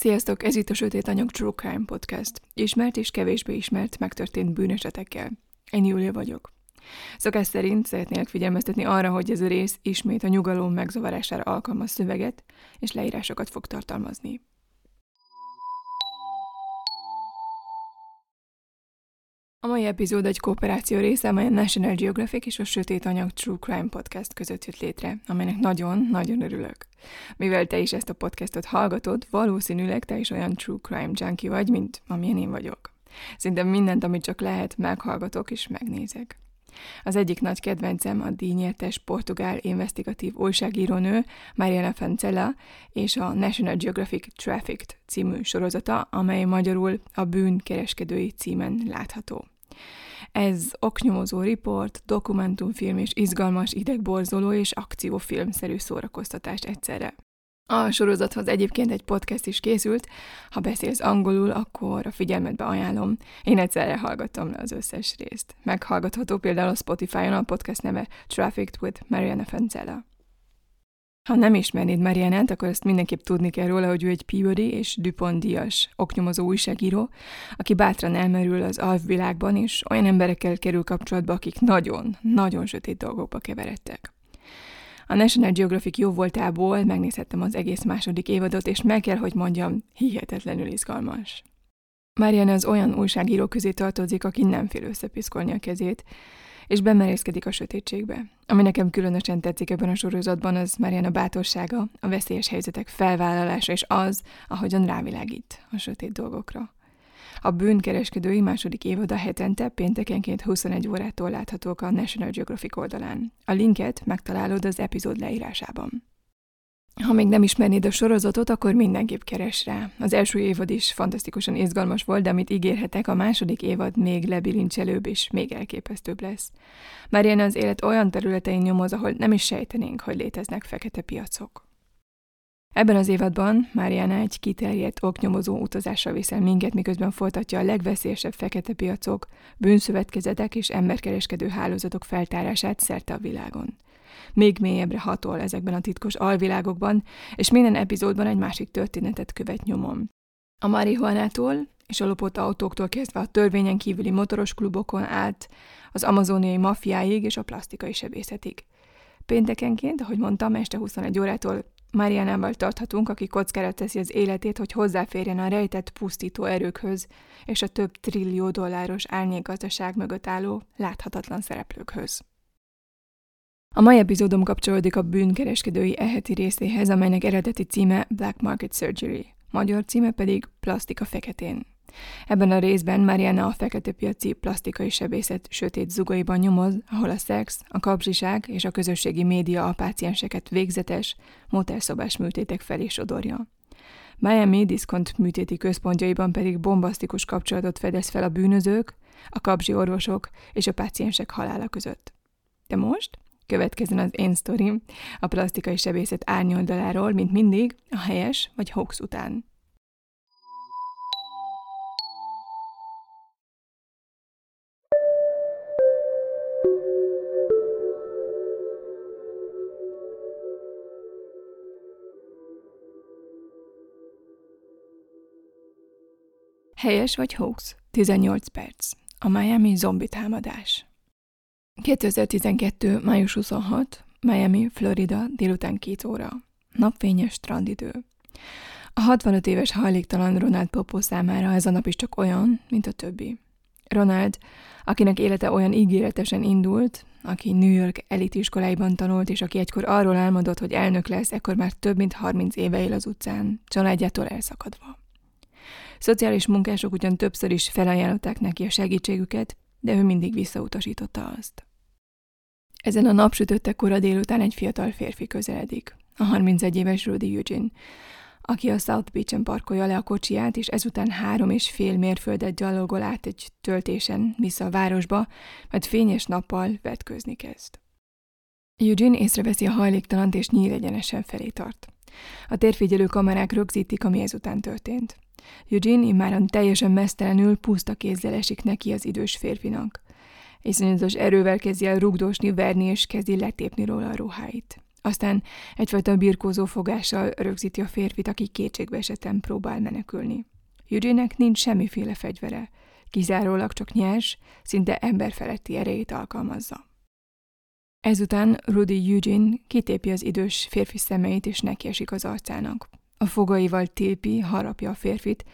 Sziasztok, ez itt a Sötét Anyag True Crime Podcast. Ismert és kevésbé ismert megtörtént bűnesetekkel. Én Júlia vagyok. Szokás szerint szeretnélek figyelmeztetni arra, hogy ez a rész ismét a nyugalom megzavarására alkalmas szöveget és leírásokat fog tartalmazni. A mai epizód egy kooperáció része, amely a National Geographic és a Sötét Anyag True Crime Podcast között jött létre, amelynek nagyon-nagyon örülök. Mivel te is ezt a podcastot hallgatod, valószínűleg te is olyan True Crime junkie vagy, mint amilyen én vagyok. Szinte mindent, amit csak lehet, meghallgatok és megnézek. Az egyik nagy kedvencem a díjnyertes portugál investigatív újságírónő Mariana Fancella és a National Geographic Trafficked című sorozata, amely magyarul a bűn kereskedői címen látható. Ez oknyomozó riport, dokumentumfilm és izgalmas idegborzoló és akciófilmszerű szórakoztatás egyszerre. A sorozathoz egyébként egy podcast is készült, ha beszélsz angolul, akkor a figyelmetbe ajánlom. Én egyszerre hallgattam le az összes részt. Meghallgatható például a Spotify-on a podcast neve Trafficked with Mariana Fancella. Ha nem ismernéd Marianát, akkor ezt mindenképp tudni kell róla, hogy ő egy Peabody és Dupont díjas oknyomozó újságíró, aki bátran elmerül az alvvilágban, és olyan emberekkel kerül kapcsolatba, akik nagyon, nagyon sötét dolgokba keveredtek. A National Geographic jó voltából megnézhettem az egész második évadot, és meg kell, hogy mondjam, hihetetlenül izgalmas. Mariana az olyan újságíró közé tartozik, aki nem fél összepiszkolni a kezét, és bemerészkedik a sötétségbe. Ami nekem különösen tetszik ebben a sorozatban, az Mariana bátorsága, a veszélyes helyzetek felvállalása, és az, ahogyan rávilágít a sötét dolgokra. A bűnkereskedői második évada hetente péntekenként 21 órától láthatók a National Geographic oldalán. A linket megtalálod az epizód leírásában. Ha még nem ismernéd a sorozatot, akkor mindenképp keres rá. Az első évad is fantasztikusan izgalmas volt, de amit ígérhetek, a második évad még lebilincselőbb és még elképesztőbb lesz. Már ilyen az élet olyan területein nyomoz, ahol nem is sejtenénk, hogy léteznek fekete piacok. Ebben az évadban Mariana egy kiterjedt oknyomozó utazásra viszel minket, miközben folytatja a legveszélyesebb fekete piacok, bűnszövetkezetek és emberkereskedő hálózatok feltárását szerte a világon. Még mélyebbre hatol ezekben a titkos alvilágokban, és minden epizódban egy másik történetet követ nyomon. A marihuanától és a lopott autóktól kezdve a törvényen kívüli motoros klubokon át, az amazoniai mafiáig és a plastikai sebészetig. Péntekenként, ahogy mondtam, este 21 órától Marianával tarthatunk, aki kockára teszi az életét, hogy hozzáférjen a rejtett pusztító erőkhöz és a több trillió dolláros árnyékgazdaság mögött álló láthatatlan szereplőkhöz. A mai epizódom kapcsolódik a bűnkereskedői eheti részéhez, amelynek eredeti címe Black Market Surgery, magyar címe pedig Plastika feketén. Ebben a részben Mariana a fekete piaci plastikai sebészet sötét zugaiban nyomoz, ahol a szex, a kapzsiság és a közösségi média a pácienseket végzetes, motelszobás műtétek felé sodorja. Miami diszkont műtéti központjaiban pedig bombasztikus kapcsolatot fedez fel a bűnözők, a kapzsi orvosok és a páciensek halála között. De most következzen az én sztorim a plastikai sebészet árnyoldaláról, mint mindig, a helyes vagy hoax után. Helyes vagy hoax? 18 perc. A Miami zombi támadás. 2012. május 26. Miami, Florida, délután 2 óra. Napfényes strandidő. A 65 éves hajléktalan Ronald Popo számára ez a nap is csak olyan, mint a többi. Ronald, akinek élete olyan ígéretesen indult, aki New York elitiskoláiban tanult, és aki egykor arról álmodott, hogy elnök lesz, ekkor már több mint 30 éve él az utcán, családjától elszakadva. Szociális munkások ugyan többször is felajánlották neki a segítségüket, de ő mindig visszautasította azt. Ezen a napsütötte kora délután egy fiatal férfi közeledik, a 31 éves Rudy Eugene, aki a South Beach-en parkolja le a kocsiját, és ezután három és fél mérföldet gyalogol át egy töltésen vissza a városba, majd fényes nappal vetkőzni kezd. Eugene észreveszi a hajléktalant, és nyíl egyenesen felé tart. A térfigyelő kamerák rögzítik, ami ezután történt. Eugene immáron teljesen mesztelenül puszta kézzel esik neki az idős férfinak. Iszonyatos erővel kezdi el rugdosni, verni és kezdi letépni róla a ruháit. Aztán egyfajta birkózó fogással rögzíti a férfit, aki kétségbe esetem próbál menekülni. Eugene-nek nincs semmiféle fegyvere, kizárólag csak nyers, szinte emberfeletti erejét alkalmazza. Ezután Rudy Eugene kitépi az idős férfi szemeit, és nekiesik az arcának. A fogaival tépi, harapja a férfit,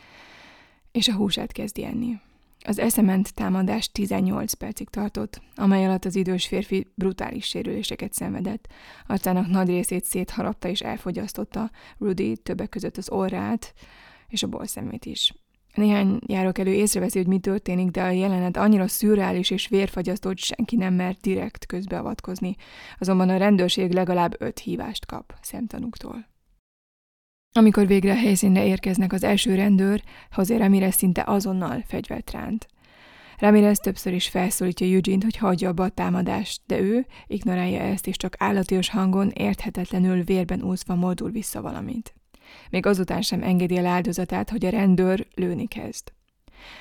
és a húsát kezdi enni. Az eszement támadás 18 percig tartott, amely alatt az idős férfi brutális sérüléseket szenvedett. Arcának nagy részét szétharapta és elfogyasztotta Rudy többek között az orrát és a bolszemét is. Néhány elő észreveszi, hogy mi történik, de a jelenet annyira szürreális és vérfagyasztó, hogy senki nem mert direkt közbeavatkozni. Azonban a rendőrség legalább öt hívást kap szemtanúktól. Amikor végre a helyszínre érkeznek az első rendőr, José Ramirez szinte azonnal fegyvert ránt. Ramirez többször is felszólítja Eugene-t, hogy hagyja abba a támadást, de ő ignorálja ezt, és csak állatios hangon érthetetlenül vérben úszva moldul vissza valamit. Még azután sem engedi el áldozatát, hogy a rendőr lőni kezd.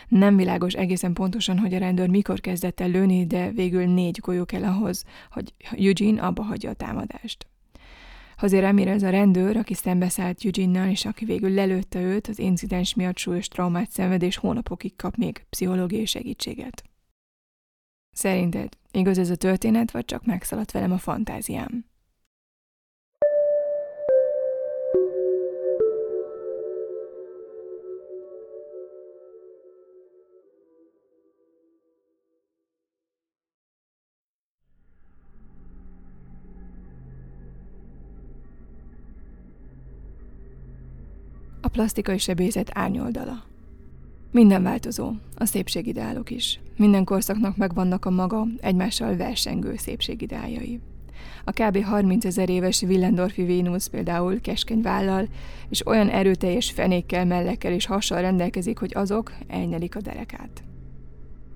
Nem világos egészen pontosan, hogy a rendőr mikor kezdett el lőni, de végül négy golyó kell ahhoz, hogy Eugene abba hagyja a támadást. Azért ez a rendőr, aki szembeszállt Eugene-nel, és aki végül lelőtte őt, az incidens miatt súlyos traumát szenved, és hónapokig kap még pszichológiai segítséget. Szerinted igaz ez a történet, vagy csak megszaladt velem a fantáziám? Plastikai sebészet árnyoldala. Minden változó, a szépségideálok is. Minden korszaknak megvannak a maga, egymással versengő szépségideáljai. A kb. 30 ezer éves Willendorfi Vénusz például keskeny vállal, és olyan erőteljes fenékkel, mellekkel és hassal rendelkezik, hogy azok elnyelik a derekát.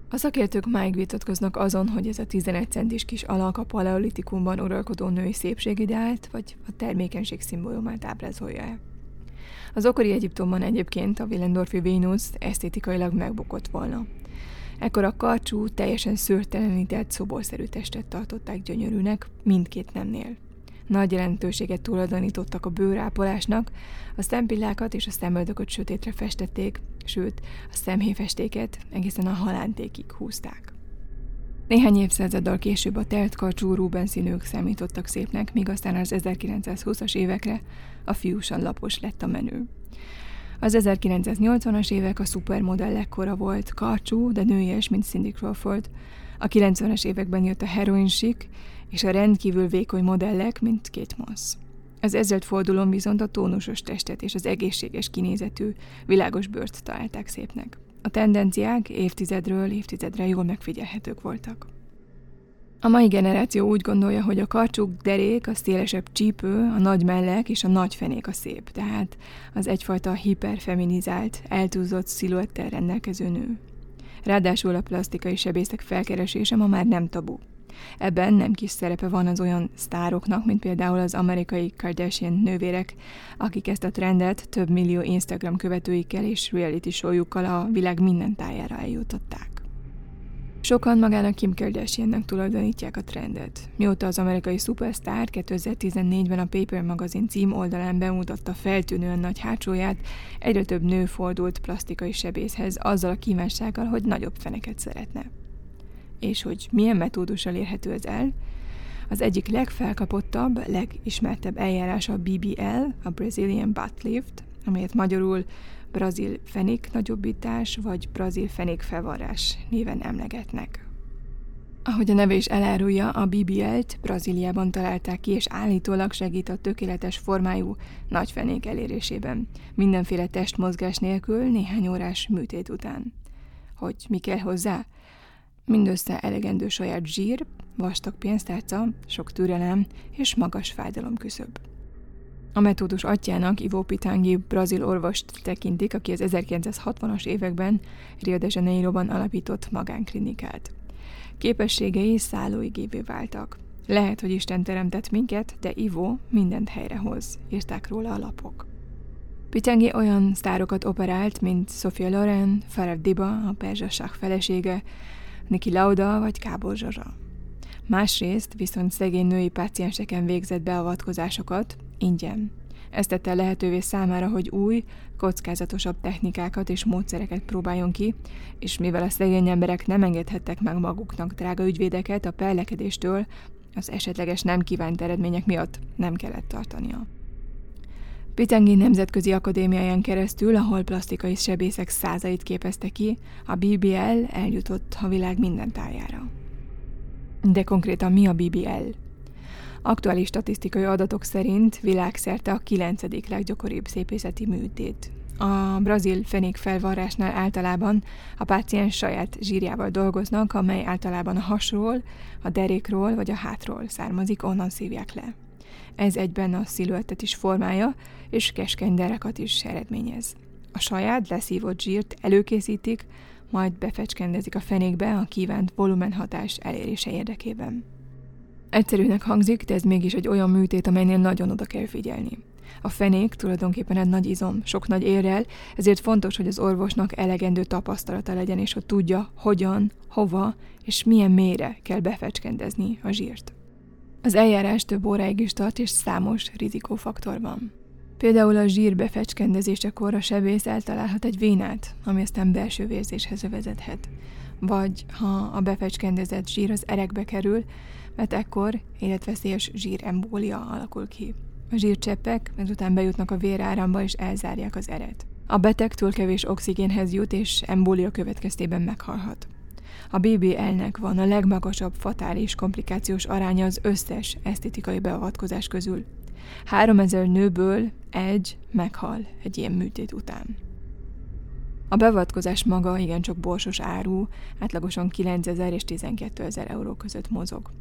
A szakértők máig vitatkoznak azon, hogy ez a 11 centis kis alak a paleolitikumban uralkodó női szépségideált, vagy a termékenység szimbólumát ábrázolja-e. Az okori Egyiptomban egyébként a Willendorfi Vénusz esztétikailag megbukott volna. Ekkor a karcsú, teljesen szőrtelenített, szoborszerű testet tartották gyönyörűnek mindkét nemnél. Nagy jelentőséget tulajdonítottak a bőrápolásnak, a szempillákat és a szemöldököt sötétre festették, sőt, a szemhéjfestéket egészen a halántékig húzták. Néhány évszázaddal később a telt karcsú Ruben színűk számítottak szépnek, míg aztán az 1920-as évekre a fiúsan lapos lett a menő. Az 1980-as évek a szupermodellek kora volt, karcsú, de nőies, mint Cindy Crawford. A 90-es években jött a heroin chic, és a rendkívül vékony modellek, mint Kate Moss. Az ezzel fordulón viszont a tónusos testet és az egészséges kinézetű, világos bőrt találták szépnek. A tendenciák évtizedről évtizedre jól megfigyelhetők voltak. A mai generáció úgy gondolja, hogy a karcsúk derék, a szélesebb csípő, a nagy mellek és a nagy fenék a szép, tehát az egyfajta hiperfeminizált, eltúzott sziluettel rendelkező nő. Ráadásul a plastikai sebészek felkeresése ma már nem tabu. Ebben nem kis szerepe van az olyan sztároknak, mint például az amerikai Kardashian nővérek, akik ezt a trendet több millió Instagram követőikkel és reality showjukkal a világ minden tájára eljutották. Sokan magának Kim Kardashiannek tulajdonítják a trendet. Mióta az amerikai szupersztár 2014-ben a Paper magazin cím oldalán bemutatta feltűnően nagy hátsóját, egyre több nő fordult plastikai sebészhez azzal a kívánsággal, hogy nagyobb feneket szeretne és hogy milyen metódussal érhető ez el. Az egyik legfelkapottabb, legismertebb eljárás a BBL, a Brazilian Butt Lift, amelyet magyarul brazil fenék nagyobbítás vagy brazil fenék felvarrás néven emlegetnek. Ahogy a neve is elárulja, a BBL-t Brazíliában találták ki, és állítólag segít a tökéletes formájú nagy fenék elérésében, mindenféle testmozgás nélkül néhány órás műtét után. Hogy mi kell hozzá? Mindössze elegendő saját zsír, vastag pénztárca, sok türelem és magas fájdalom küszöb. A metódus atyának Ivo Pitangi brazil orvost tekintik, aki az 1960-as években Rio de Janeiroban alapított magánklinikát. Képességei szállóigévé váltak. Lehet, hogy Isten teremtett minket, de Ivo mindent helyrehoz, írták róla a lapok. Pitangi olyan sztárokat operált, mint Sofia Loren, Farah Diba, a perzsasság felesége, Niki Lauda vagy Kábor Zsazsa. Másrészt viszont szegény női pácienseken végzett beavatkozásokat ingyen. Ez tette lehetővé számára, hogy új, kockázatosabb technikákat és módszereket próbáljon ki, és mivel a szegény emberek nem engedhettek meg maguknak drága ügyvédeket a pellekedéstől, az esetleges nem kívánt eredmények miatt nem kellett tartania. Pitengi Nemzetközi Akadémiáján keresztül, ahol plastikai sebészek százait képezte ki, a BBL eljutott a világ minden tájára. De konkrétan mi a BBL? Aktuális statisztikai adatok szerint világszerte a kilencedik leggyakoribb szépészeti műtét. A brazil fenék felvarrásnál általában a páciens saját zsírjával dolgoznak, amely általában a hasról, a derékról vagy a hátról származik, onnan szívják le. Ez egyben a sziluettet is formálja, és keskeny derekat is eredményez. A saját leszívott zsírt előkészítik, majd befecskendezik a fenékbe a kívánt volumenhatás elérése érdekében. Egyszerűnek hangzik, de ez mégis egy olyan műtét, amelynél nagyon oda kell figyelni. A fenék tulajdonképpen egy nagy izom, sok nagy érrel, ezért fontos, hogy az orvosnak elegendő tapasztalata legyen, és hogy tudja, hogyan, hova és milyen mélyre kell befecskendezni a zsírt. Az eljárás több óráig is tart, és számos rizikófaktor van. Például a zsír befecskendezésekor a sebész eltalálhat egy vénát, ami aztán belső vérzéshez vezethet. Vagy ha a befecskendezett zsír az erekbe kerül, mert ekkor életveszélyes zsírembólia alakul ki. A zsírcseppek ezután bejutnak a véráramba és elzárják az eret. A beteg túl kevés oxigénhez jut és embólia következtében meghalhat. A BBL-nek van a legmagasabb fatális komplikációs aránya az összes esztétikai beavatkozás közül. 3000 nőből egy meghal egy ilyen műtét után. A beavatkozás maga igencsak borsos áru, átlagosan 9000 és 12 ezer euró között mozog.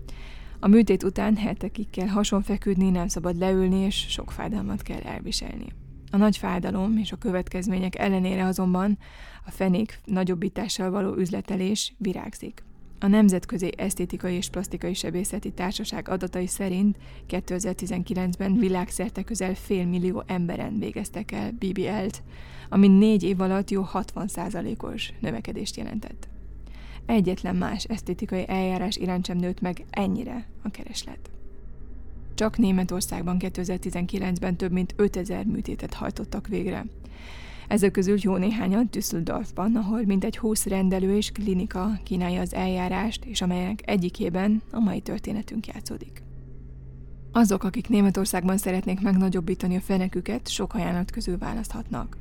A műtét után hetekig kell hasonfeküdni, nem szabad leülni, és sok fájdalmat kell elviselni. A nagy fájdalom és a következmények ellenére azonban a fenék nagyobbítással való üzletelés virágzik. A Nemzetközi Esztétikai és Plastikai Sebészeti Társaság adatai szerint 2019-ben világszerte közel fél millió emberen végeztek el BBL-t, ami négy év alatt jó 60%-os növekedést jelentett. Egyetlen más esztétikai eljárás iránt sem nőtt meg ennyire a kereslet. Csak Németországban 2019-ben több mint 5000 műtétet hajtottak végre. Ezek közül jó néhányat Düsseldorfban, ahol mintegy 20 rendelő és klinika kínálja az eljárást, és amelyek egyikében a mai történetünk játszódik. Azok, akik Németországban szeretnék megnagyobbítani a feneküket, sok ajánlat közül választhatnak.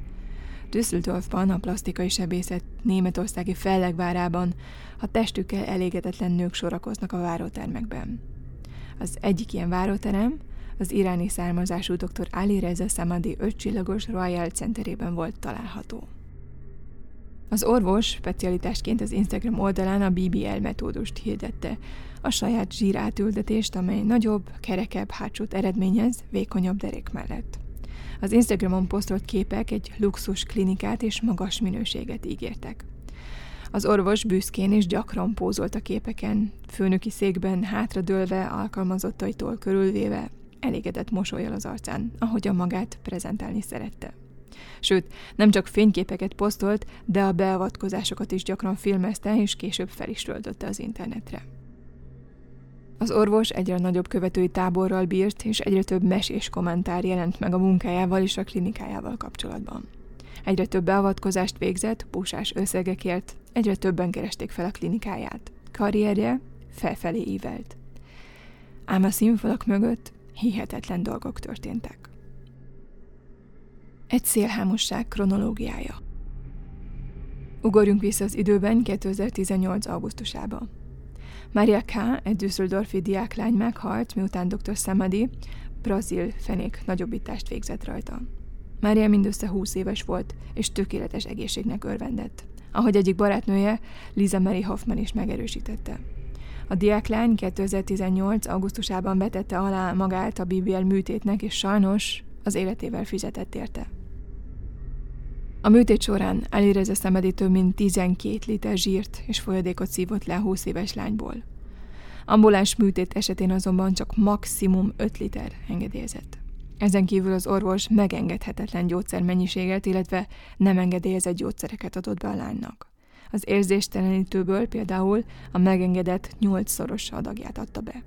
Düsseldorfban, a plastikai sebészet németországi fellegvárában a testükkel elégedetlen nők sorakoznak a várótermekben. Az egyik ilyen váróterem az iráni származású dr. Ali Reza Samadi ötcsillagos Royal Centerében volt található. Az orvos specialitásként az Instagram oldalán a BBL metódust hirdette, a saját zsírátültetést, amely nagyobb, kerekebb hátsót eredményez vékonyabb derék mellett. Az Instagramon posztolt képek egy luxus klinikát és magas minőséget ígértek. Az orvos büszkén és gyakran pózolt a képeken, főnöki székben hátradőlve, alkalmazottaitól körülvéve, elégedett mosolyal az arcán, ahogy a magát prezentálni szerette. Sőt, nem csak fényképeket posztolt, de a beavatkozásokat is gyakran filmezte, és később fel is töltötte az internetre. Az orvos egyre nagyobb követői táborral bírt, és egyre több mesés kommentár jelent meg a munkájával és a klinikájával kapcsolatban. Egyre több beavatkozást végzett, pusás összegekért, egyre többen keresték fel a klinikáját. Karrierje felfelé ívelt. Ám a színfalak mögött hihetetlen dolgok történtek. Egy szélhámosság kronológiája. Ugorjunk vissza az időben 2018. augusztusába. Maria K., egy Düsseldorfi diáklány meghalt, miután dr. Samadi brazil fenék nagyobbítást végzett rajta. Mária mindössze 20 éves volt, és tökéletes egészségnek örvendett. Ahogy egyik barátnője, Liza Mary Hoffman is megerősítette. A diáklány 2018. augusztusában vetette alá magát a BBL műtétnek, és sajnos az életével fizetett érte. A műtét során elérezze szemedi több mint 12 liter zsírt és folyadékot szívott le a 20 éves lányból. Ambuláns műtét esetén azonban csak maximum 5 liter engedélyezett. Ezen kívül az orvos megengedhetetlen gyógyszermennyiséget, illetve nem engedélyezett gyógyszereket adott be a lánynak. Az érzéstelenítőből például a megengedett nyolcszoros adagját adta be.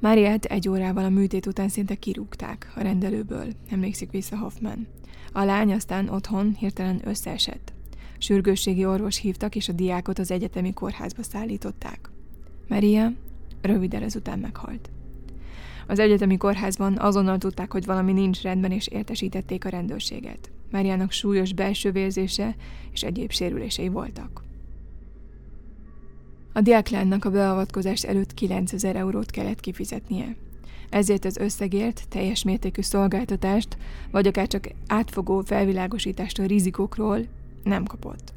Máriát egy órával a műtét után szinte kirúgták a rendelőből, emlékszik vissza Hoffman. A lány aztán otthon hirtelen összeesett. Sürgősségi orvos hívtak, és a diákot az egyetemi kórházba szállították. Maria röviddel ezután meghalt. Az egyetemi kórházban azonnal tudták, hogy valami nincs rendben, és értesítették a rendőrséget. Máriának súlyos belső vérzése és egyéb sérülései voltak. A diáklánynak a beavatkozás előtt 9000 eurót kellett kifizetnie. Ezért az összegért teljes mértékű szolgáltatást, vagy akár csak átfogó felvilágosítást a rizikókról nem kapott.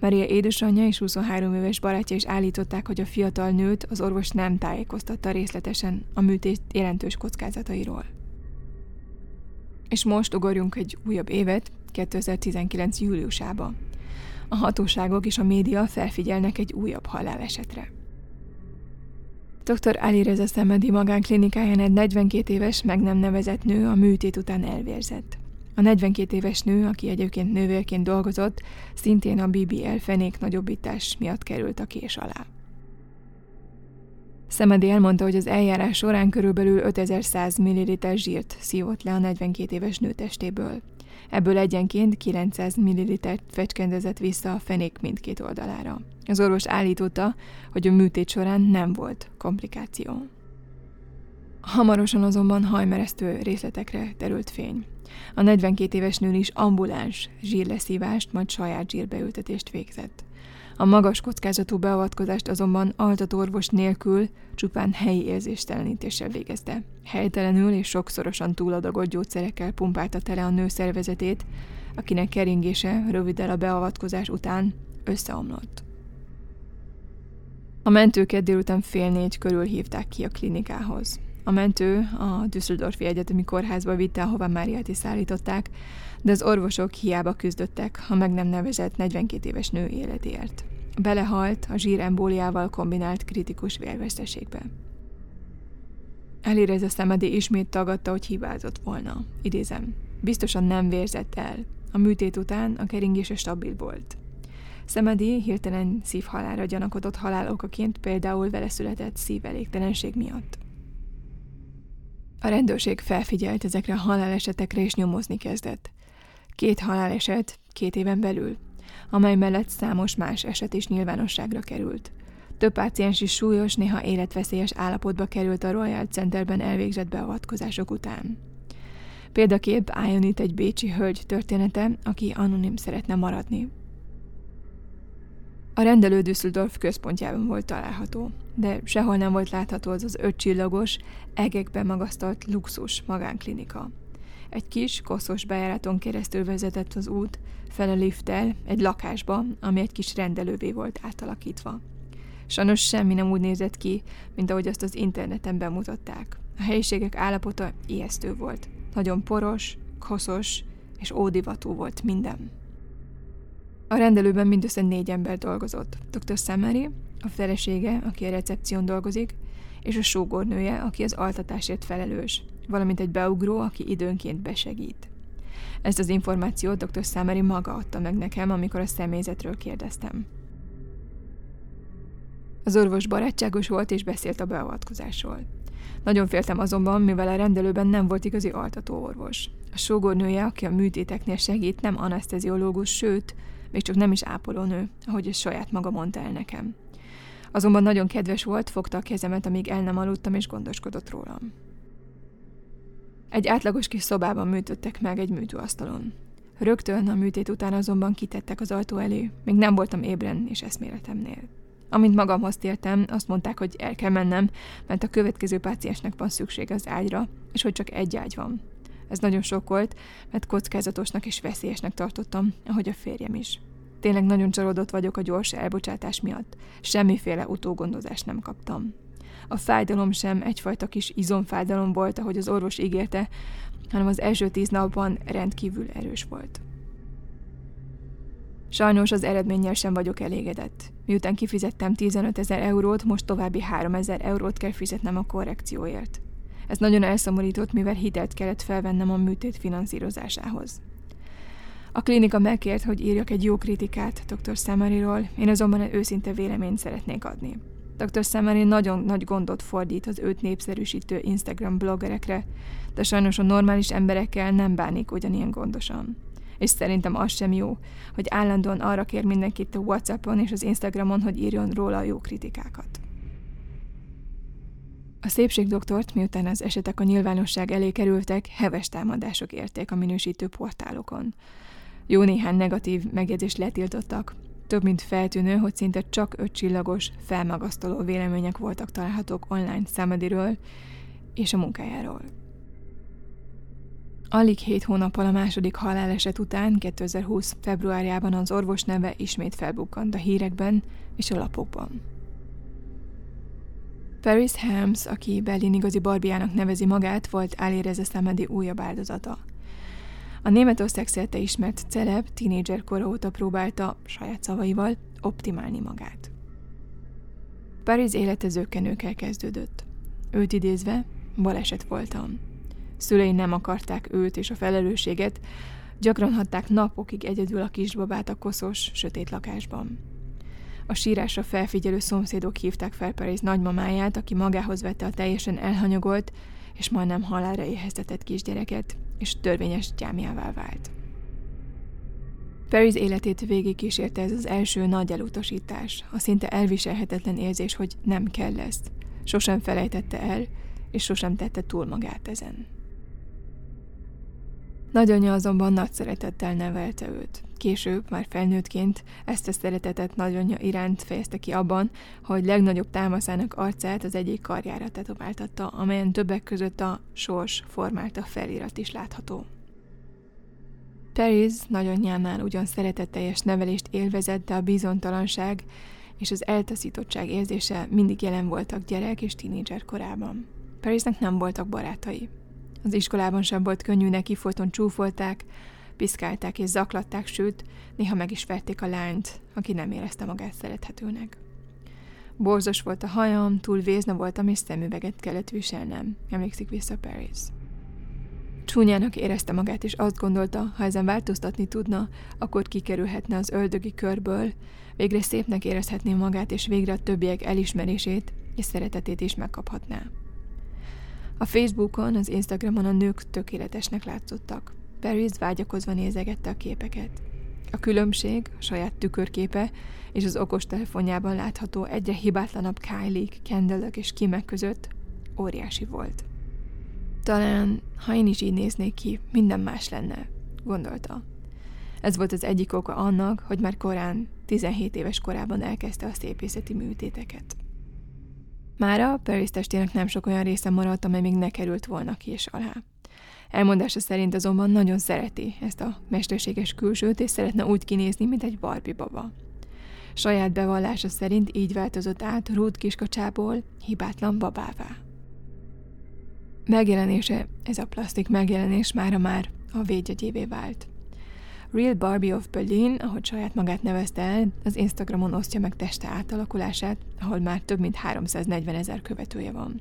Maria édesanyja és 23 éves barátja is állították, hogy a fiatal nőt az orvos nem tájékoztatta részletesen a műtét jelentős kockázatairól. És most ugorjunk egy újabb évet, 2019. júliusába. A hatóságok és a média felfigyelnek egy újabb halálesetre. Dr. Ali Reza Szemedi magánklinikáján egy 42 éves, meg nem nevezett nő a műtét után elvérzett. A 42 éves nő, aki egyébként nővérként dolgozott, szintén a BBL fenék nagyobbítás miatt került a kés alá. Szemedi elmondta, hogy az eljárás során körülbelül 5100 ml zsírt szívott le a 42 éves nő testéből. Ebből egyenként 900 ml fecskendezett vissza a fenék mindkét oldalára. Az orvos állította, hogy a műtét során nem volt komplikáció. Hamarosan azonban hajmeresztő részletekre terült fény. A 42 éves nő is ambuláns zsírleszívást, majd saját zsírbeültetést végzett. A magas kockázatú beavatkozást azonban altatorvos nélkül csupán helyi érzéstelenítéssel végezte. Helytelenül és sokszorosan túladagolt gyógyszerekkel pumpálta tele a nő szervezetét, akinek keringése röviddel a beavatkozás után összeomlott. A mentőket délután fél négy körül hívták ki a klinikához. A mentő a Düsseldorfi Egyetemi Kórházba vitte, ahová Máriát is szállították, de az orvosok hiába küzdöttek a meg nem nevezett 42 éves nő életéért. Belehalt a zsírembóliával kombinált kritikus vérveszteségbe. Elérez a szemedi ismét tagadta, hogy hibázott volna. Idézem, biztosan nem vérzett el. A műtét után a keringése stabil volt. Szemedi hirtelen szívhalára gyanakodott halálokaként például vele született szívelégtelenség miatt. A rendőrség felfigyelt ezekre a halálesetekre és nyomozni kezdett. Két haláleset két éven belül, amely mellett számos más eset is nyilvánosságra került. Több páciens is súlyos, néha életveszélyes állapotba került a Royal Centerben elvégzett beavatkozások után. Példakép álljon itt egy bécsi hölgy története, aki anonim szeretne maradni. A rendelő Düsseldorf központjában volt található, de sehol nem volt látható az az ötcsillagos, egekbe magasztalt luxus magánklinika. Egy kis, koszos bejáraton keresztül vezetett az út, fel a lifttel, egy lakásba, ami egy kis rendelővé volt átalakítva. Sajnos semmi nem úgy nézett ki, mint ahogy azt az interneten bemutatták. A helyiségek állapota ijesztő volt. Nagyon poros, koszos és ódivatú volt minden. A rendelőben mindössze négy ember dolgozott. Dr. Samari, a felesége, aki a recepción dolgozik, és a sógornője, aki az altatásért felelős, valamint egy beugró, aki időnként besegít. Ezt az információt dr. Samari maga adta meg nekem, amikor a személyzetről kérdeztem. Az orvos barátságos volt és beszélt a beavatkozásról. Nagyon féltem azonban, mivel a rendelőben nem volt igazi altató orvos. A sógornője, aki a műtéteknél segít, nem anesteziológus, sőt, még csak nem is ápolónő, ahogy ezt saját maga mondta el nekem. Azonban nagyon kedves volt, fogta a kezemet, amíg el nem aludtam, és gondoskodott rólam. Egy átlagos kis szobában műtöttek meg egy műtőasztalon. Rögtön a műtét után azonban kitettek az ajtó elé, még nem voltam ébren és eszméletemnél. Amint magamhoz tértem, azt mondták, hogy el kell mennem, mert a következő páciensnek van szükség az ágyra, és hogy csak egy ágy van. Ez nagyon sok volt, mert kockázatosnak és veszélyesnek tartottam, ahogy a férjem is. Tényleg nagyon csalódott vagyok a gyors elbocsátás miatt. Semmiféle utógondozást nem kaptam. A fájdalom sem egyfajta kis izomfájdalom volt, ahogy az orvos ígérte, hanem az első tíz napban rendkívül erős volt. Sajnos az eredménnyel sem vagyok elégedett. Miután kifizettem 15 ezer eurót, most további 3 ezer eurót kell fizetnem a korrekcióért. Ez nagyon elszomorított, mivel hitelt kellett felvennem a műtét finanszírozásához. A klinika megkért, hogy írjak egy jó kritikát dr. Samariról, én azonban egy őszinte véleményt szeretnék adni. Dr. Samari nagyon nagy gondot fordít az őt népszerűsítő Instagram bloggerekre, de sajnos a normális emberekkel nem bánik ugyanilyen gondosan. És szerintem az sem jó, hogy állandóan arra kér mindenkit a Whatsappon és az Instagramon, hogy írjon róla jó kritikákat. A szépségdoktort, miután az esetek a nyilvánosság elé kerültek, heves támadások érték a minősítő portálokon. Jó néhány negatív megjegyzést letiltottak. Több mint feltűnő, hogy szinte csak öt csillagos, felmagasztaló vélemények voltak találhatók online Számadiről és a munkájáról. Alig hét hónappal a második haláleset után, 2020. februárjában az orvos neve ismét felbukkant a hírekben és a lapokban. Paris Helms, aki Berlin igazi barbiának nevezi magát, volt Alireza Szemedi újabb áldozata. A Németország szerte ismert celeb tínédzser kora óta próbálta, saját szavaival, optimálni magát. Paris élete zöggenőkkel kezdődött. Őt idézve, baleset voltam. Szülei nem akarták őt és a felelősséget, gyakran hatták napokig egyedül a kisbabát a koszos, sötét lakásban. A sírásra felfigyelő szomszédok hívták fel Paris nagymamáját, aki magához vette a teljesen elhanyagolt és majdnem halálra éheztetett kisgyereket, és törvényes gyámjává vált. Paris életét végig kísérte ez az első nagy elutasítás, a szinte elviselhetetlen érzés, hogy nem kell ezt. Sosem felejtette el, és sosem tette túl magát ezen. Nagyanyja azonban nagy szeretettel nevelte őt. Később, már felnőttként ezt a szeretetet nagyanyja iránt fejezte ki abban, hogy legnagyobb támaszának arcát az egyik karjára tetováltatta, amelyen többek között a sors formálta felirat is látható. Paris nagyanyjánál ugyan szeretetteljes nevelést élvezett, de a bizonytalanság és az eltaszítottság érzése mindig jelen voltak gyerek és tínédzser korában. Parisnek nem voltak barátai. Az iskolában sem volt könnyű neki, folyton csúfolták, piszkálták és zaklatták, sőt, néha meg is verték a lányt, aki nem érezte magát szerethetőnek. Borzos volt a hajam, túl vézna voltam, és szemüveget kellett viselnem, emlékszik vissza Paris. Csúnyának érezte magát, és azt gondolta, ha ezen változtatni tudna, akkor kikerülhetne az öldögi körből, végre szépnek érezhetné magát, és végre a többiek elismerését és szeretetét is megkaphatná. A Facebookon, az Instagramon a nők tökéletesnek látszottak. Paris vágyakozva nézegette a képeket. A különbség, a saját tükörképe és az okos telefonjában látható egyre hibátlanabb Kylie, kendall és Kimek között óriási volt. Talán, ha én is így néznék ki, minden más lenne, gondolta. Ez volt az egyik oka annak, hogy már korán, 17 éves korában elkezdte a szépészeti műtéteket. Mára Paris testének nem sok olyan része maradt, amely még ne került volna ki és alá. Elmondása szerint azonban nagyon szereti ezt a mesterséges külsőt, és szeretne úgy kinézni, mint egy Barbie baba. Saját bevallása szerint így változott át Ruth kiskacsából hibátlan babává. Megjelenése, ez a plastik megjelenés mára már a védjegyévé vált. Real Barbie of Berlin, ahogy saját magát nevezte el, az Instagramon osztja meg teste átalakulását, ahol már több mint 340 ezer követője van.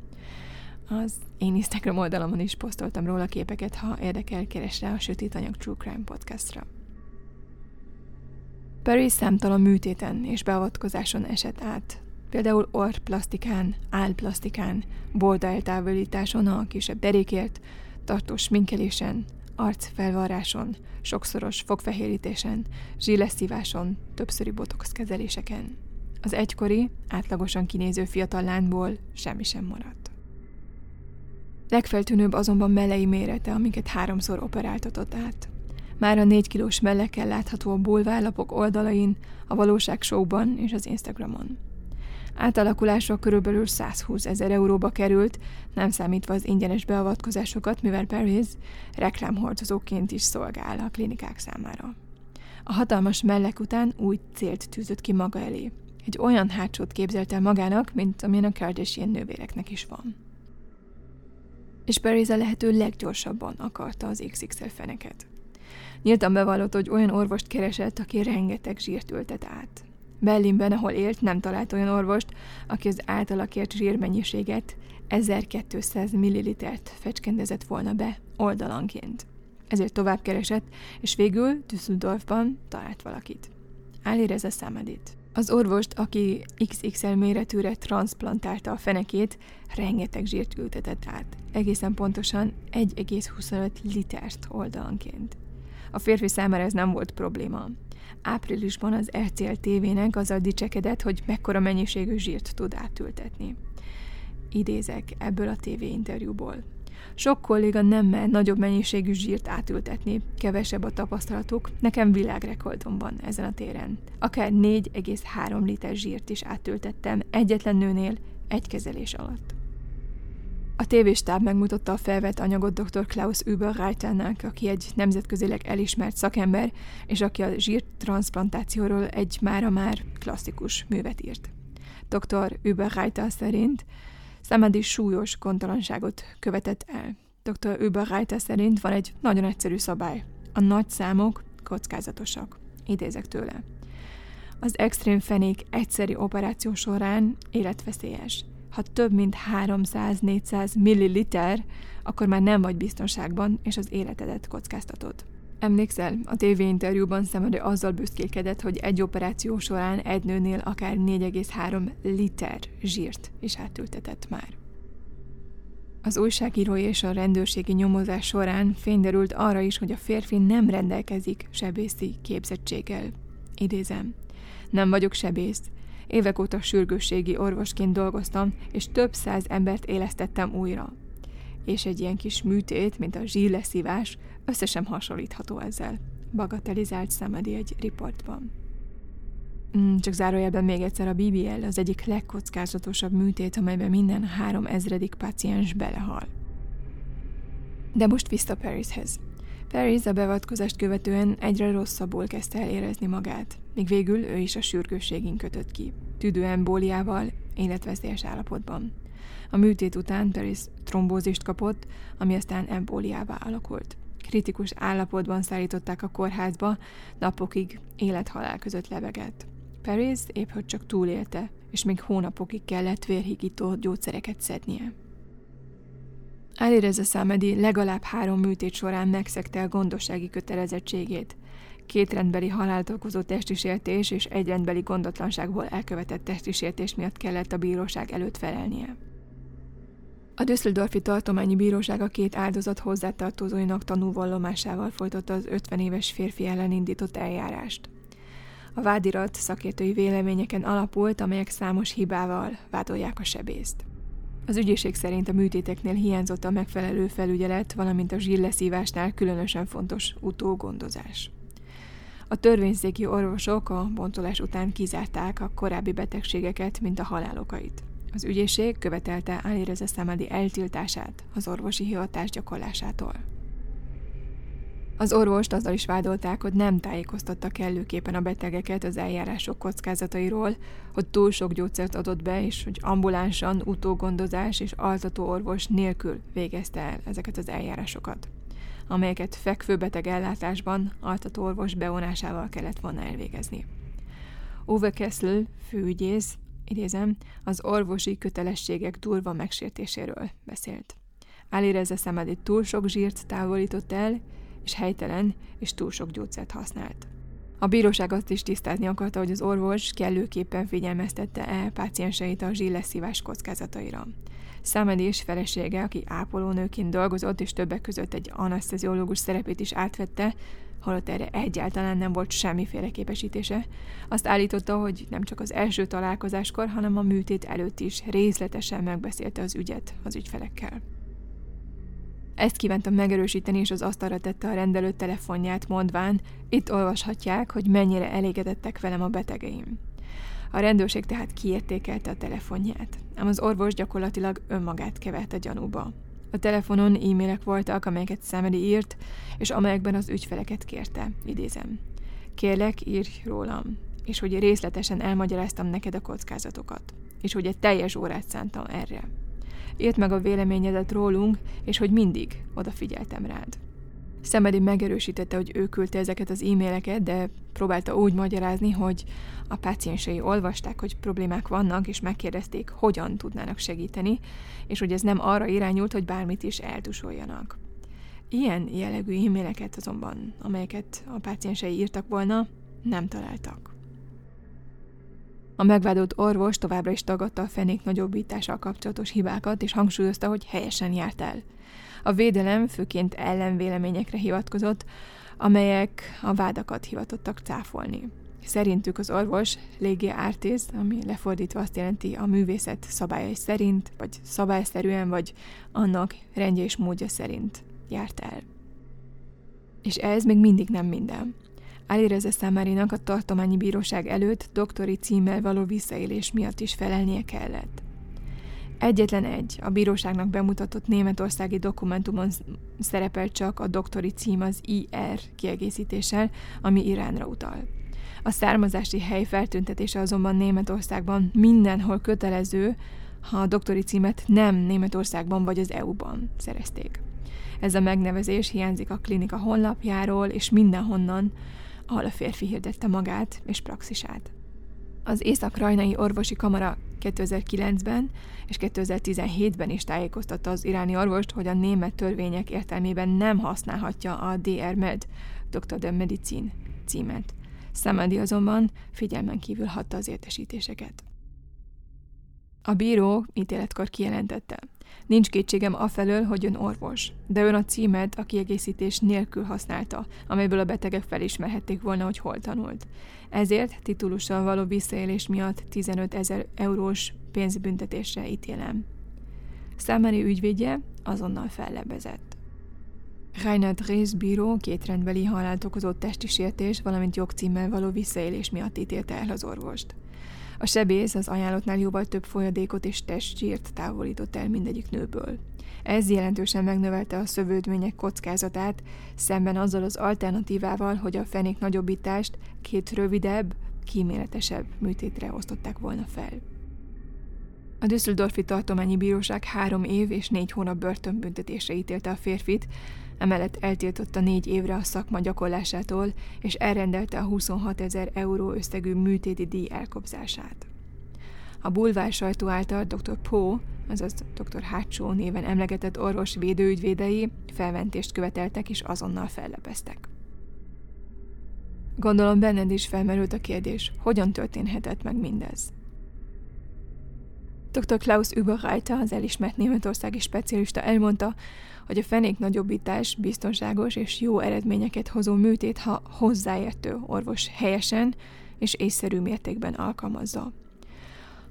Az én Instagram oldalamon is posztoltam róla képeket, ha érdekel, keres rá a Sötét Anyag True Crime podcastra. Perry számtalan műtéten és beavatkozáson esett át, például orrplasztikán, állplasztikán, borda eltávolításon a kisebb derékért, tartós minkelésen, arcfelvarráson, sokszoros fogfehérítésen, zsíleszíváson, többszöri botox kezeléseken. Az egykori, átlagosan kinéző fiatal lányból semmi sem maradt. Legfeltűnőbb azonban melei mérete, amiket háromszor operáltatott át. Már a négy kilós mellekkel látható a bulvárlapok oldalain, a valóság showban és az Instagramon. Átalakulásra körülbelül 120 ezer euróba került, nem számítva az ingyenes beavatkozásokat, mivel Paris reklámhordozóként is szolgál a klinikák számára. A hatalmas mellek után új célt tűzött ki maga elé. Egy olyan hátsót képzelt el magának, mint amilyen a Kardashian nővéreknek is van. És Paris a lehető leggyorsabban akarta az XXL feneket. Nyíltan bevallott, hogy olyan orvost keresett, aki rengeteg zsírt ültet át. Berlinben, ahol élt, nem talált olyan orvost, aki az általakért zsírmennyiséget 1200 millilitert fecskendezett volna be oldalanként. ezért tovább keresett, és végül Düsseldorfban talált valakit. a Samadit. Az orvost, aki XXL méretűre transplantálta a fenekét, rengeteg zsírt ültetett át, egészen pontosan 1,25 litert oldalanként. A férfi számára ez nem volt probléma. Áprilisban az RCL TV-nek azzal dicsekedett, hogy mekkora mennyiségű zsírt tud átültetni. Idézek ebből a TV interjúból. Sok kolléga nem mer nagyobb mennyiségű zsírt átültetni, kevesebb a tapasztalatuk, nekem világrekordom van ezen a téren. Akár 4,3 liter zsírt is átültettem egyetlen nőnél egy kezelés alatt. A tévéstáb megmutatta a felvett anyagot dr. Klaus Überreiternek, aki egy nemzetközileg elismert szakember, és aki a zsírtransplantációról egy mára már klasszikus művet írt. Dr. Überreiter szerint Szemedi súlyos gondtalanságot követett el. Dr. Überreiter szerint van egy nagyon egyszerű szabály. A nagy számok kockázatosak. Idézek tőle. Az extrém fenék egyszeri operáció során életveszélyes. Ha több mint 300-400 milliliter, akkor már nem vagy biztonságban, és az életedet kockáztatod. Emlékszel, a TV interjúban Szemedő azzal büszkélkedett, hogy egy operáció során egy nőnél akár 4,3 liter zsírt is átültetett már. Az újságírói és a rendőrségi nyomozás során fényderült arra is, hogy a férfi nem rendelkezik sebészi képzettséggel. Idézem. Nem vagyok sebész. Évek óta sürgősségi orvosként dolgoztam, és több száz embert élesztettem újra és egy ilyen kis műtét, mint a zsíleszívás, összesen hasonlítható ezzel, bagatelizált Szemedi egy riportban. Mm, csak zárójelben még egyszer a BBL az egyik legkockázatosabb műtét, amelyben minden három ezredik paciens belehal. De most vissza Parishez. Paris a beavatkozást követően egyre rosszabbul kezdte el érezni magát, míg végül ő is a sürgősségén kötött ki, tüdőembóliával, életveszélyes állapotban. A műtét után Paris trombózist kapott, ami aztán embóliává alakult. Kritikus állapotban szállították a kórházba, napokig élethalál között lebegett. Paris épp hogy csak túlélte, és még hónapokig kellett vérhigító gyógyszereket szednie. Alireza Számedi legalább három műtét során megszegte a gondossági kötelezettségét. Két rendbeli halált okozó testisértés és egy rendbeli gondotlanságból elkövetett testisértés miatt kellett a bíróság előtt felelnie. A Düsseldorfi Tartományi Bíróság a két áldozat hozzátartozóinak tanúvallomásával folytatta az 50 éves férfi ellen indított eljárást. A vádirat szakértői véleményeken alapult, amelyek számos hibával vádolják a sebészt. Az ügyészség szerint a műtéteknél hiányzott a megfelelő felügyelet, valamint a zsilleszívásnál különösen fontos utógondozás. A törvényszéki orvosok a bontolás után kizárták a korábbi betegségeket, mint a halálokait. Az ügyészség követelte Alireza Samadi eltiltását az orvosi hivatás gyakorlásától. Az orvost azzal is vádolták, hogy nem tájékoztatta kellőképpen a betegeket az eljárások kockázatairól, hogy túl sok gyógyszert adott be, és hogy ambulánsan, utógondozás és altató orvos nélkül végezte el ezeket az eljárásokat, amelyeket fekvőbeteg ellátásban altató orvos bevonásával kellett volna elvégezni. Uwe Kessel, főügyész, idézem, az orvosi kötelességek durva megsértéséről beszélt. Alireza Szemedi túl sok zsírt távolított el, és helytelen és túl sok gyógyszert használt. A bíróság azt is tisztázni akarta, hogy az orvos kellőképpen figyelmeztette el pácienseit a zsilleszívás kockázataira. Számedi és felesége, aki ápolónőként dolgozott, és többek között egy anesteziológus szerepét is átvette, holott erre egyáltalán nem volt semmiféle képesítése. Azt állította, hogy nem csak az első találkozáskor, hanem a műtét előtt is részletesen megbeszélte az ügyet az ügyfelekkel. Ezt kívántam megerősíteni, és az asztalra tette a rendelő telefonját, mondván, itt olvashatják, hogy mennyire elégedettek velem a betegeim. A rendőrség tehát kiértékelte a telefonját, ám az orvos gyakorlatilag önmagát kevert a gyanúba. A telefonon e-mailek voltak, amelyeket Szemedi írt, és amelyekben az ügyfeleket kérte, idézem. Kérlek, írj rólam, és hogy részletesen elmagyaráztam neked a kockázatokat, és hogy egy teljes órát szántam erre. Írt meg a véleményedet rólunk, és hogy mindig odafigyeltem rád. Szemedi megerősítette, hogy ő küldte ezeket az e-maileket, de próbálta úgy magyarázni, hogy a páciensei olvasták, hogy problémák vannak, és megkérdezték, hogyan tudnának segíteni, és hogy ez nem arra irányult, hogy bármit is eltusoljanak. Ilyen jellegű e-maileket azonban, amelyeket a páciensei írtak volna, nem találtak. A megvádolt orvos továbbra is tagadta a fenék nagyobbítással kapcsolatos hibákat, és hangsúlyozta, hogy helyesen járt el. A védelem főként ellenvéleményekre hivatkozott, amelyek a vádakat hivatottak cáfolni. Szerintük az orvos légi artis, ami lefordítva azt jelenti a művészet szabályai szerint, vagy szabályszerűen, vagy annak rendje és módja szerint járt el. És ez még mindig nem minden. Alireze Számárinak a tartományi bíróság előtt doktori címmel való visszaélés miatt is felelnie kellett. Egyetlen egy, a bíróságnak bemutatott németországi dokumentumon szerepel csak a doktori cím az IR kiegészítéssel, ami Iránra utal. A származási hely feltüntetése azonban Németországban mindenhol kötelező, ha a doktori címet nem Németországban vagy az EU-ban szerezték. Ez a megnevezés hiányzik a klinika honlapjáról és mindenhonnan, ahol a férfi hirdette magát és praxisát. Az Észak-Rajnai Orvosi Kamara 2009-ben és 2017-ben is tájékoztatta az iráni orvost, hogy a német törvények értelmében nem használhatja a DR Med, Dr. de Medicine címet. Szemedi azonban figyelmen kívül hatta az értesítéseket. A bíró ítéletkor kijelentette. Nincs kétségem afelől, hogy ön orvos, de ön a címet a kiegészítés nélkül használta, amelyből a betegek felismerhették volna, hogy hol tanult. Ezért titulussal való visszaélés miatt 15 ezer eurós pénzbüntetésre ítélem. Számári ügyvédje azonnal fellebezett. Rainer Drész bíró két rendbeli halált okozott testi sértés, valamint jogcímmel való visszaélés miatt ítélte el az orvost. A sebész az ajánlottnál jóval több folyadékot és testzsírt távolított el mindegyik nőből. Ez jelentősen megnövelte a szövődmények kockázatát, szemben azzal az alternatívával, hogy a fenék nagyobbítást két rövidebb, kíméletesebb műtétre osztották volna fel. A Düsseldorfi Tartományi Bíróság három év és négy hónap börtönbüntetésre ítélte a férfit, emellett eltiltotta négy évre a szakma gyakorlásától, és elrendelte a 26 ezer euró összegű műtéti díj elkobzását. A bulvár sajtó által dr. Poe, azaz dr. Hátsó néven emlegetett orvos védőügyvédei felmentést követeltek és azonnal fellepeztek. Gondolom benned is felmerült a kérdés, hogyan történhetett meg mindez. Dr. Klaus Überreiter, az elismert németországi specialista elmondta, hogy a fenék nagyobbítás biztonságos és jó eredményeket hozó műtét, ha hozzáértő orvos helyesen és észszerű mértékben alkalmazza.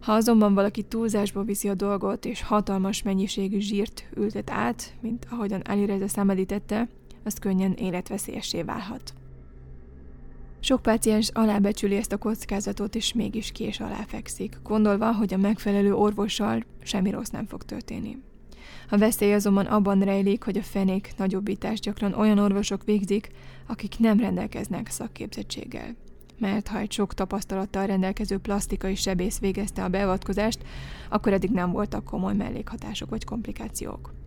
Ha azonban valaki túlzásba viszi a dolgot, és hatalmas mennyiségű zsírt ültet át, mint ahogyan Alireza szemedítette, az könnyen életveszélyessé válhat. Sok páciens alábecsüli ezt a kockázatot, és mégis kés alá fekszik, gondolva, hogy a megfelelő orvossal semmi rossz nem fog történni. A veszély azonban abban rejlik, hogy a fenék nagyobbítást gyakran olyan orvosok végzik, akik nem rendelkeznek szakképzettséggel. Mert ha egy sok tapasztalattal rendelkező plastikai sebész végezte a beavatkozást, akkor eddig nem voltak komoly mellékhatások vagy komplikációk.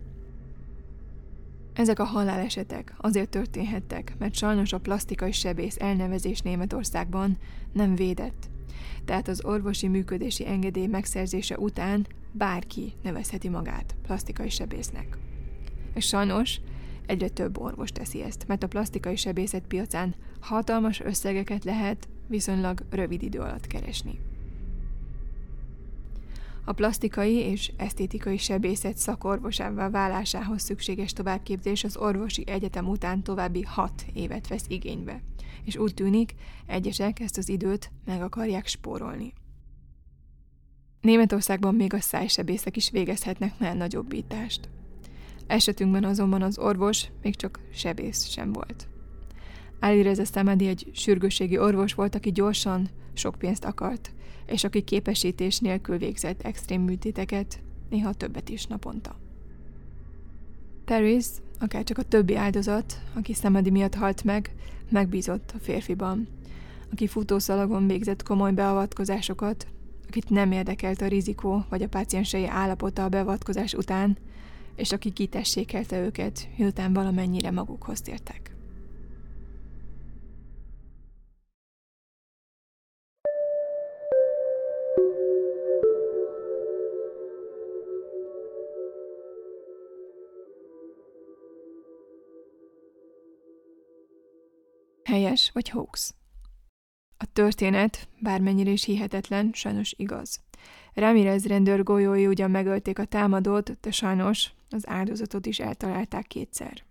Ezek a halálesetek azért történhettek, mert sajnos a plastikai sebész elnevezés Németországban nem védett. Tehát az orvosi működési engedély megszerzése után bárki nevezheti magát plastikai sebésznek. És sajnos egyre több orvos teszi ezt, mert a plastikai sebészet piacán hatalmas összegeket lehet viszonylag rövid idő alatt keresni. A plastikai és esztétikai sebészet szakorvosává válásához szükséges továbbképzés az orvosi egyetem után további hat évet vesz igénybe, és úgy tűnik, egyesek ezt az időt meg akarják spórolni. Németországban még a szájsebészek is végezhetnek már nagyobbítást. Esetünkben azonban az orvos még csak sebész sem volt. Alireza Szemedi egy sürgősségi orvos volt, aki gyorsan sok pénzt akart, és aki képesítés nélkül végzett extrém műtéteket, néha többet is naponta. Paris, akár csak a többi áldozat, aki Szemedi miatt halt meg, megbízott a férfiban, aki futószalagon végzett komoly beavatkozásokat, akit nem érdekelt a rizikó vagy a páciensei állapota a beavatkozás után, és aki kitessékelte őket, miután valamennyire magukhoz tértek. Helyes vagy hoax? A történet, bármennyire is hihetetlen, sajnos igaz. Ramirez rendőr golyói ugyan megölték a támadót, de sajnos az áldozatot is eltalálták kétszer.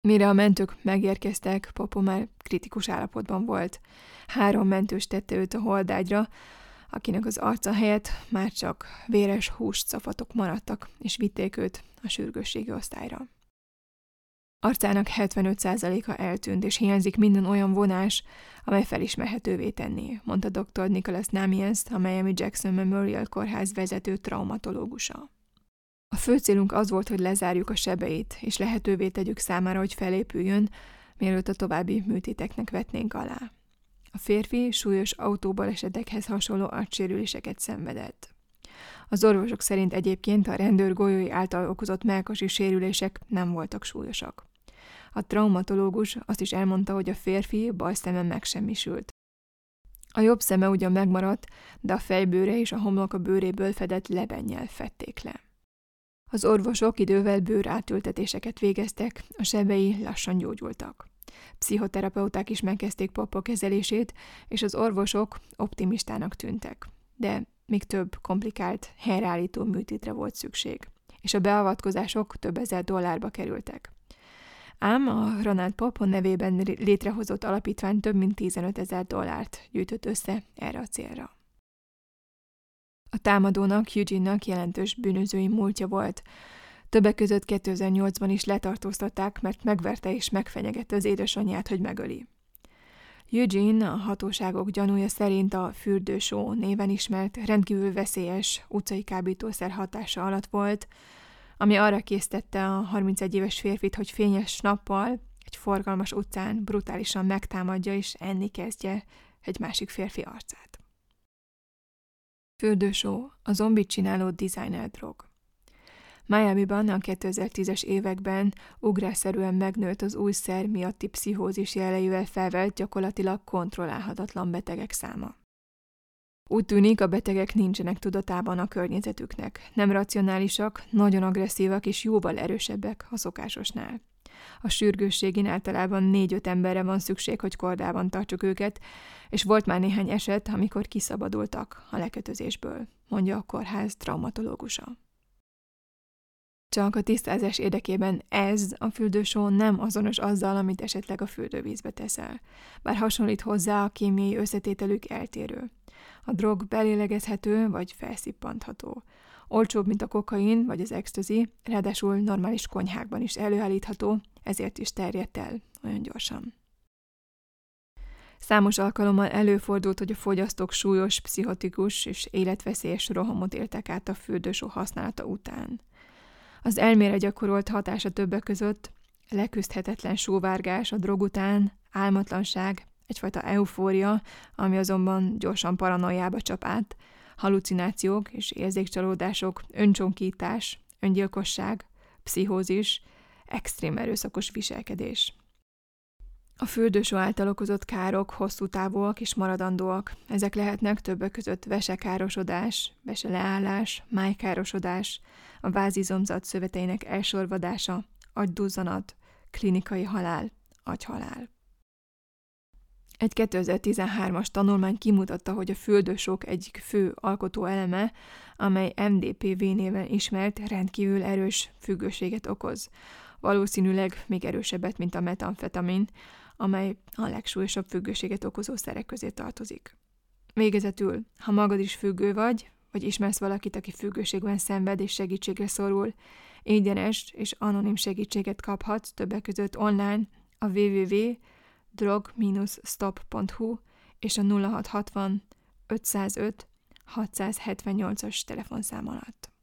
Mire a mentők megérkeztek, Popo már kritikus állapotban volt. Három mentős tette őt a holdágyra, akinek az arca helyett már csak véres húscafatok maradtak, és vitték őt a sürgősségi osztályra. Arcának 75%-a eltűnt, és hiányzik minden olyan vonás, amely felismerhetővé tenné, mondta dr. Nicholas Namiens, a Miami Jackson Memorial Kórház vezető traumatológusa. A fő célunk az volt, hogy lezárjuk a sebeit, és lehetővé tegyük számára, hogy felépüljön, mielőtt a további műtéteknek vetnénk alá. A férfi súlyos autóbalesetekhez hasonló agysérüléseket szenvedett. Az orvosok szerint egyébként a rendőr golyói által okozott melkasi sérülések nem voltak súlyosak. A traumatológus azt is elmondta, hogy a férfi bal szeme megsemmisült. A jobb szeme ugyan megmaradt, de a fejbőre és a homlok a bőréből fedett lebennyel fették le. Az orvosok idővel bőrátültetéseket végeztek, a sebei lassan gyógyultak. Pszichoterapeuták is megkezdték Papa kezelését, és az orvosok optimistának tűntek. De még több komplikált, helyreállító műtétre volt szükség, és a beavatkozások több ezer dollárba kerültek. Ám a Ronald Popon nevében létrehozott alapítvány több mint 15 ezer dollárt gyűjtött össze erre a célra. A támadónak, Eugene-nak jelentős bűnözői múltja volt. Többek között 2008-ban is letartóztatták, mert megverte és megfenyegette az édesanyját, hogy megöli. Eugene a hatóságok gyanúja szerint a fürdősó néven ismert rendkívül veszélyes utcai kábítószer hatása alatt volt, ami arra késztette a 31 éves férfit, hogy fényes nappal egy forgalmas utcán brutálisan megtámadja és enni kezdje egy másik férfi arcát. Fürdősó, a zombit csináló designer drog. Miami-ban a 2010-es években ugrásszerűen megnőtt az új szer miatti pszichózis jeleivel felvelt gyakorlatilag kontrollálhatatlan betegek száma. Úgy tűnik, a betegek nincsenek tudatában a környezetüknek. Nem racionálisak, nagyon agresszívak és jóval erősebbek a szokásosnál. A sürgősségén általában négy-öt emberre van szükség, hogy kordában tartsuk őket, és volt már néhány eset, amikor kiszabadultak a lekötözésből, mondja a kórház traumatológusa. Csak a tisztázás érdekében ez a fürdősó nem azonos azzal, amit esetleg a fürdővízbe teszel, bár hasonlít hozzá a kémiai összetételük eltérő. A drog belélegezhető vagy felszippantható. Olcsóbb, mint a kokain vagy az extazi, ráadásul normális konyhákban is előállítható, ezért is terjedt el olyan gyorsan. Számos alkalommal előfordult, hogy a fogyasztók súlyos, pszichotikus és életveszélyes rohamot éltek át a fürdősó használata után. Az elmére gyakorolt hatása többek között leküzdhetetlen sóvárgás a drog után, álmatlanság, egyfajta eufória, ami azonban gyorsan paranoiába csap át, halucinációk és érzékcsalódások, öncsonkítás, öngyilkosság, pszichózis, extrém erőszakos viselkedés. A fürdősó által okozott károk hosszú távúak és maradandóak. Ezek lehetnek többek között vesekárosodás, veseleállás, májkárosodás, a vázizomzat szöveteinek elsorvadása, agyduzzanat, klinikai halál, agyhalál. Egy 2013-as tanulmány kimutatta, hogy a fürdősok egyik fő alkotó eleme, amely MDPV néven ismert, rendkívül erős függőséget okoz. Valószínűleg még erősebbet, mint a metamfetamin, amely a legsúlyosabb függőséget okozó szerek közé tartozik. Végezetül, ha magad is függő vagy, vagy ismersz valakit, aki függőségben szenved és segítségre szorul, ingyenes és anonim segítséget kaphatsz többek között online a www.drog-stop.hu és a 0660 505 678-as telefonszám alatt.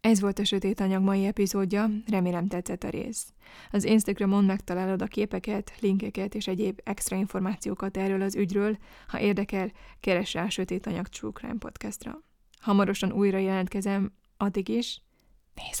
Ez volt a Sötét Anyag mai epizódja, remélem tetszett a rész. Az Instagramon megtalálod a képeket, linkeket és egyéb extra információkat erről az ügyről, ha érdekel, keres rá a Sötét Anyag True Crime podcastra. Hamarosan újra jelentkezem, addig is nézz